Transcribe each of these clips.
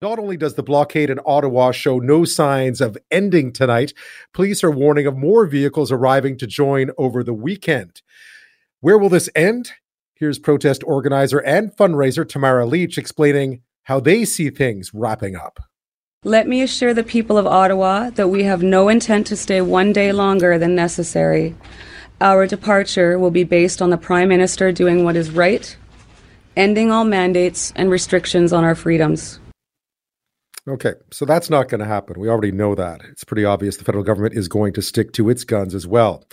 Not only does the blockade in Ottawa show no signs of ending tonight, police are warning of more vehicles arriving to join over the weekend. Where will this end? Here's protest organizer and fundraiser Tamara Lich explaining how they see things wrapping up. Let me assure the people of Ottawa that we have no intent to stay one day longer than necessary. Our departure will be based on the Prime Minister doing what is right, ending all mandates and restrictions on our freedoms. Okay, so that's not going to happen. We already know that. It's pretty obvious the federal government is going to stick to its guns as well.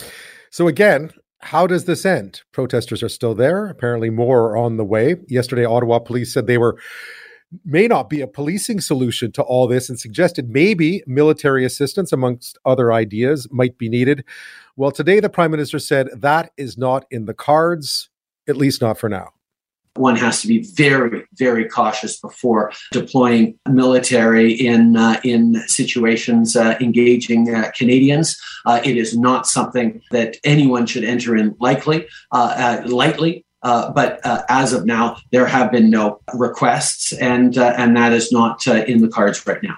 So, again, how does this end? Protesters are still there. Apparently, more are on the way. Yesterday, Ottawa police said they were may not be a policing solution to all this and suggested maybe military assistance, amongst other ideas, might be needed. Well, today the prime minister said that is not in the cards, at least not for now one has to be very, very cautious before deploying military in uh, in situations uh, engaging uh, Canadians. Uh, it is not something that anyone should enter in likely uh, uh, lightly. but as of now, there have been no requests, and and that is not in the cards right now.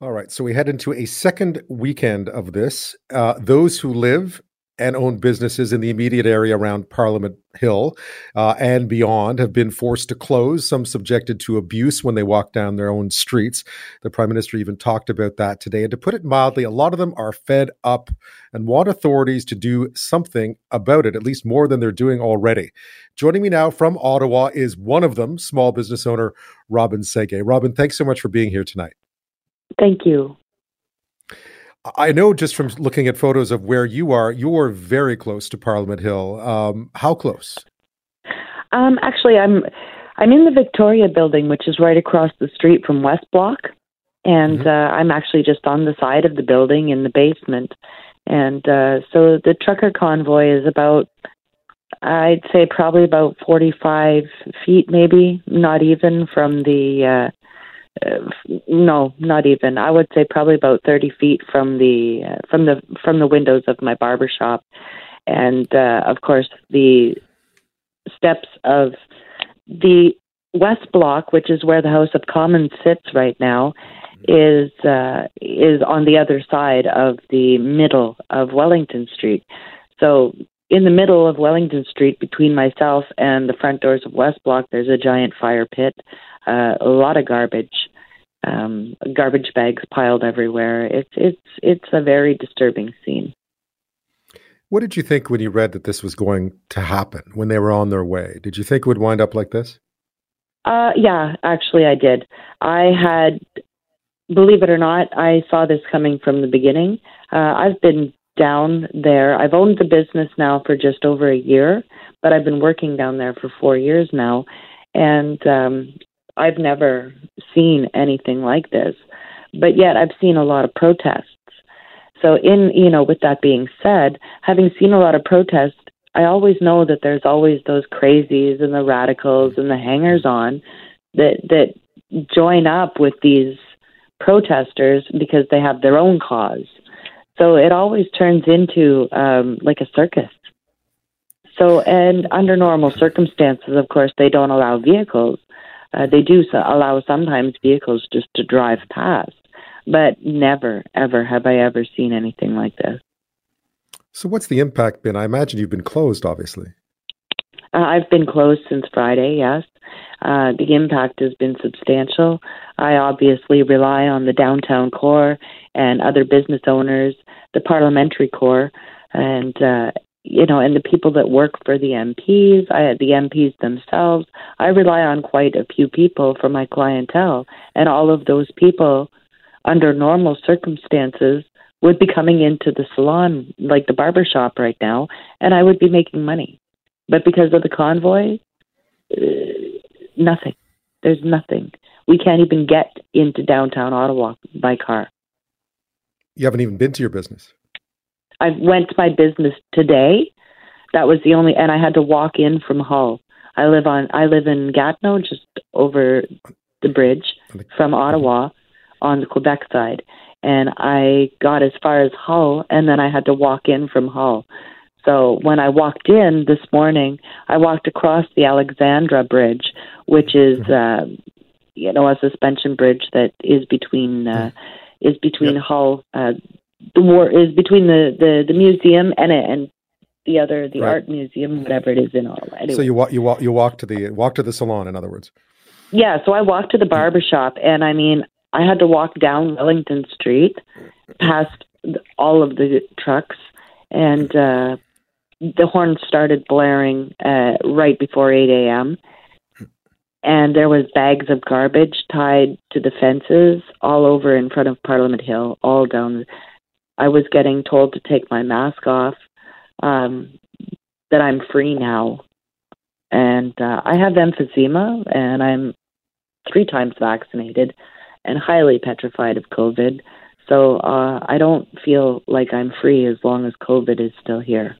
All right, so we head into a second weekend of this. those who live and own businesses in the immediate area around Parliament Hill uh, and beyond have been forced to close, some subjected to abuse when they walk down their own streets. The Prime Minister even talked about that today. And to put it mildly, a lot of them are fed up and want authorities to do something about it, at least more than they're doing already. Joining me now from Ottawa is one of them, small business owner Robin Seguin. Robin, thanks so much for being here tonight. Thank you. I know just from looking at photos of where you are, you are very close to Parliament Hill. Um, how close? Um, actually, I'm I'm in the Victoria Building, which is right across the street from West Block, and mm-hmm. uh, I'm actually just on the side of the building in the basement. And uh, so the trucker convoy is about, I'd say, probably about 45 feet, maybe not even from the uh, no, not even. I would say probably about thirty feet from the uh, from the from the windows of my barber shop, and uh, of course the steps of the West Block, which is where the House of Commons sits right now, is uh, is on the other side of the middle of Wellington Street. So in the middle of Wellington Street, between myself and the front doors of West Block, there's a giant fire pit, uh, a lot of garbage, um, garbage bags piled everywhere. It's it's it's a very disturbing scene. What did you think when you read that this was going to happen when they were on their way? Did you think it would wind up like this? Uh, yeah, actually, I did. I had, believe it or not, I saw this coming from the beginning. Uh, I've been down there. I've owned the business now for just over a year, but I've been working down there for four years now. And um, I've never seen anything like this, but yet I've seen a lot of protests. So, in you know, with that being said, having seen a lot of protests, I always know that there's always those crazies and the radicals and the hangers on that that join up with these protesters because they have their own cause. So it always turns into um, like a circus. So, and under normal circumstances, of course, they don't allow vehicles. Uh, they do so allow sometimes vehicles just to drive past, but never, ever have I ever seen anything like this. So, what's the impact been? I imagine you've been closed, obviously. Uh, I've been closed since Friday, yes. Uh, the impact has been substantial. I obviously rely on the downtown core and other business owners, the parliamentary core, and uh, you know, and the people that work for the MPs, I, the MPs themselves. I rely on quite a few people for my clientele, and all of those people, under normal circumstances, would be coming into the salon, like the barber shop right now, and I would be making money. But because of the convoy, uh, nothing. There's nothing. We can't even get into downtown Ottawa by car. You haven't even been to your business. I went to my business today. That was the only, and I had to walk in from Hull. I live on, I live in Gatineau, just over the bridge from Ottawa on the Quebec side. And I got as far as Hull, and then I had to walk in from Hull. So when I walked in this morning, I walked across the Alexandra Bridge, which is, uh, you know, a suspension bridge that is between uh, is between yep. Hull. Uh, the war is between the, the, the museum and and the other the right. art museum, whatever it is in Ottawa. Anyway. So you walk you walk you walk to the walk to the salon. In other words. Yeah. So I walked to the barber shop, and I mean, I had to walk down Wellington Street, past all of the trucks, and uh, the horn started blaring uh, right before 8 a.m. And there was bags of garbage tied to the fences all over in front of Parliament Hill, all down. I was getting told to take my mask off, um, that I'm free now. And uh, I have emphysema, and I'm three times vaccinated and highly petrified of COVID. So uh, I don't feel like I'm free as long as COVID is still here.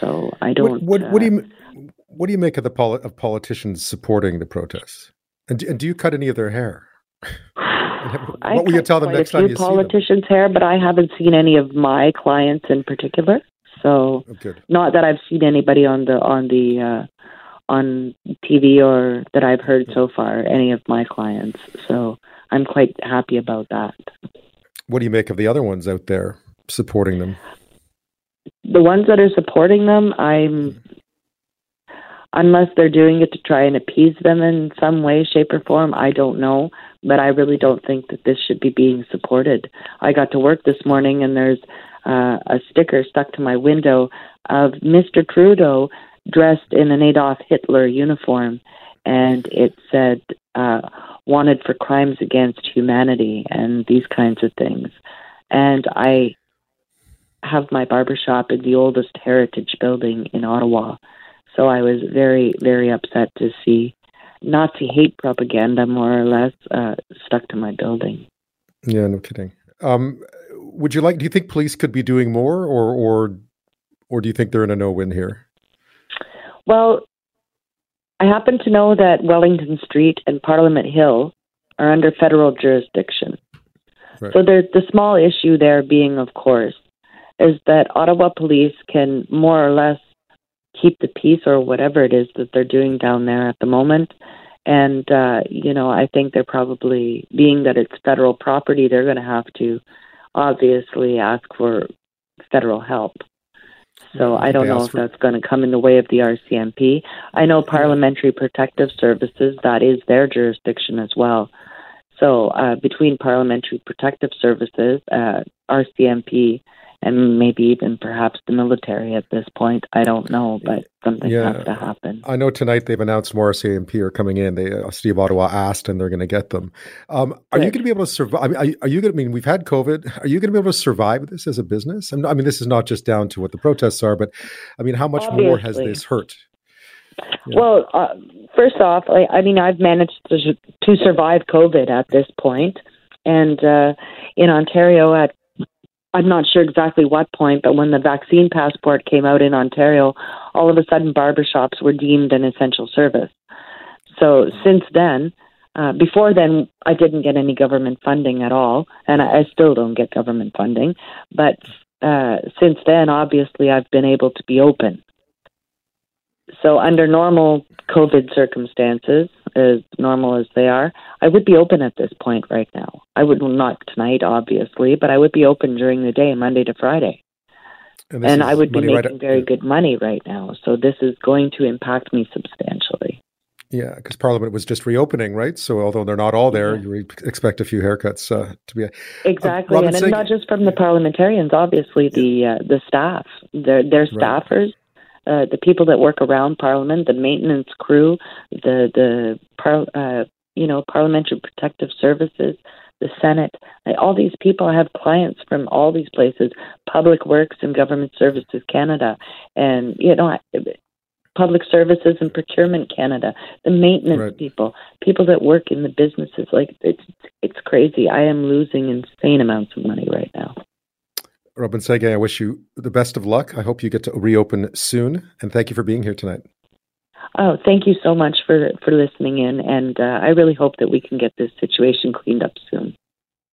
So I don't. What, what, what do you uh, what do you make of the poli- of politicians supporting the protests? And do, and do you cut any of their hair? what will you tell them next time you politicians' hair, but I haven't seen any of my clients in particular. So, oh, not that I've seen anybody on the on the uh, on TV or that I've heard so far, any of my clients. So I'm quite happy about that. What do you make of the other ones out there supporting them? The ones that are supporting them, I'm unless they're doing it to try and appease them in some way, shape, or form, I don't know. But I really don't think that this should be being supported. I got to work this morning and there's uh, a sticker stuck to my window of Mr. Trudeau dressed in an Adolf Hitler uniform, and it said uh, "wanted for crimes against humanity" and these kinds of things. And I have my barbershop in the oldest heritage building in Ottawa, so I was very, very upset to see Nazi hate propaganda, more or less, uh, stuck to my building. Yeah, no kidding. Um, would you like? Do you think police could be doing more, or or or do you think they're in a no-win here? Well, I happen to know that Wellington Street and Parliament Hill are under federal jurisdiction. Right. So there's the small issue there being, of course, is that Ottawa police can more or less keep the peace or whatever it is that they're doing down there at the moment. And, uh, you know, I think they're probably, being that it's federal property, they're going to have to obviously ask for federal help. So I don't know if that's going to come in the way of the RCMP. I know Parliamentary Protective Services, that is their jurisdiction as well. So uh, between Parliamentary Protective Services, uh, RCMP, and maybe even perhaps the military at this point. I don't know, but something yeah. has to happen. I know tonight they've announced more RCMP are coming in. They uh, Steve Ottawa asked, and they're going to get them. Um, are Good. you going to be able to survive? I mean, are, are you going? to I mean, we've had COVID. Are you going to be able to survive this as a business? I mean, this is not just down to what the protests are, but I mean, how much Obviously. more has this hurt? Yeah. Well, uh, first off, I, I, mean, I've managed to, to survive COVID at this point, and uh, in Ontario, at I'm not sure exactly what point, but when the vaccine passport came out in Ontario, all of a sudden barbershops were deemed an essential service. So since then, uh, before then, I didn't get any government funding at all, and I, I still don't get government funding. But uh, since then, obviously, I've been able to be open. So, under normal COVID circumstances, as normal as they are, I would be open at this point right now. I would not tonight, obviously, but I would be open during the day, Monday to Friday. And, and I would be making right very good money right now. So, this is going to impact me substantially. Yeah, because Parliament was just reopening, right? So although they're not all there, yeah. you expect a few haircuts uh, to be exactly, uh, and not just from the parliamentarians. Obviously, the uh, the staff, their their staffers, right uh, the people that work around Parliament, the maintenance crew, the the par, uh, you know parliamentary protective services, the Senate. All these people have clients from all these places, Public Works and Government Services Canada, and you know. Public Services and Procurement Canada, the maintenance right. people, people that work in the businesses, like it's it's crazy. I am losing insane amounts of money right now. Robin Seguin, I wish you the best of luck. I hope you get to reopen soon. And thank you for being here tonight. Oh, thank you so much for, for listening in. And uh, I really hope that we can get this situation cleaned up soon.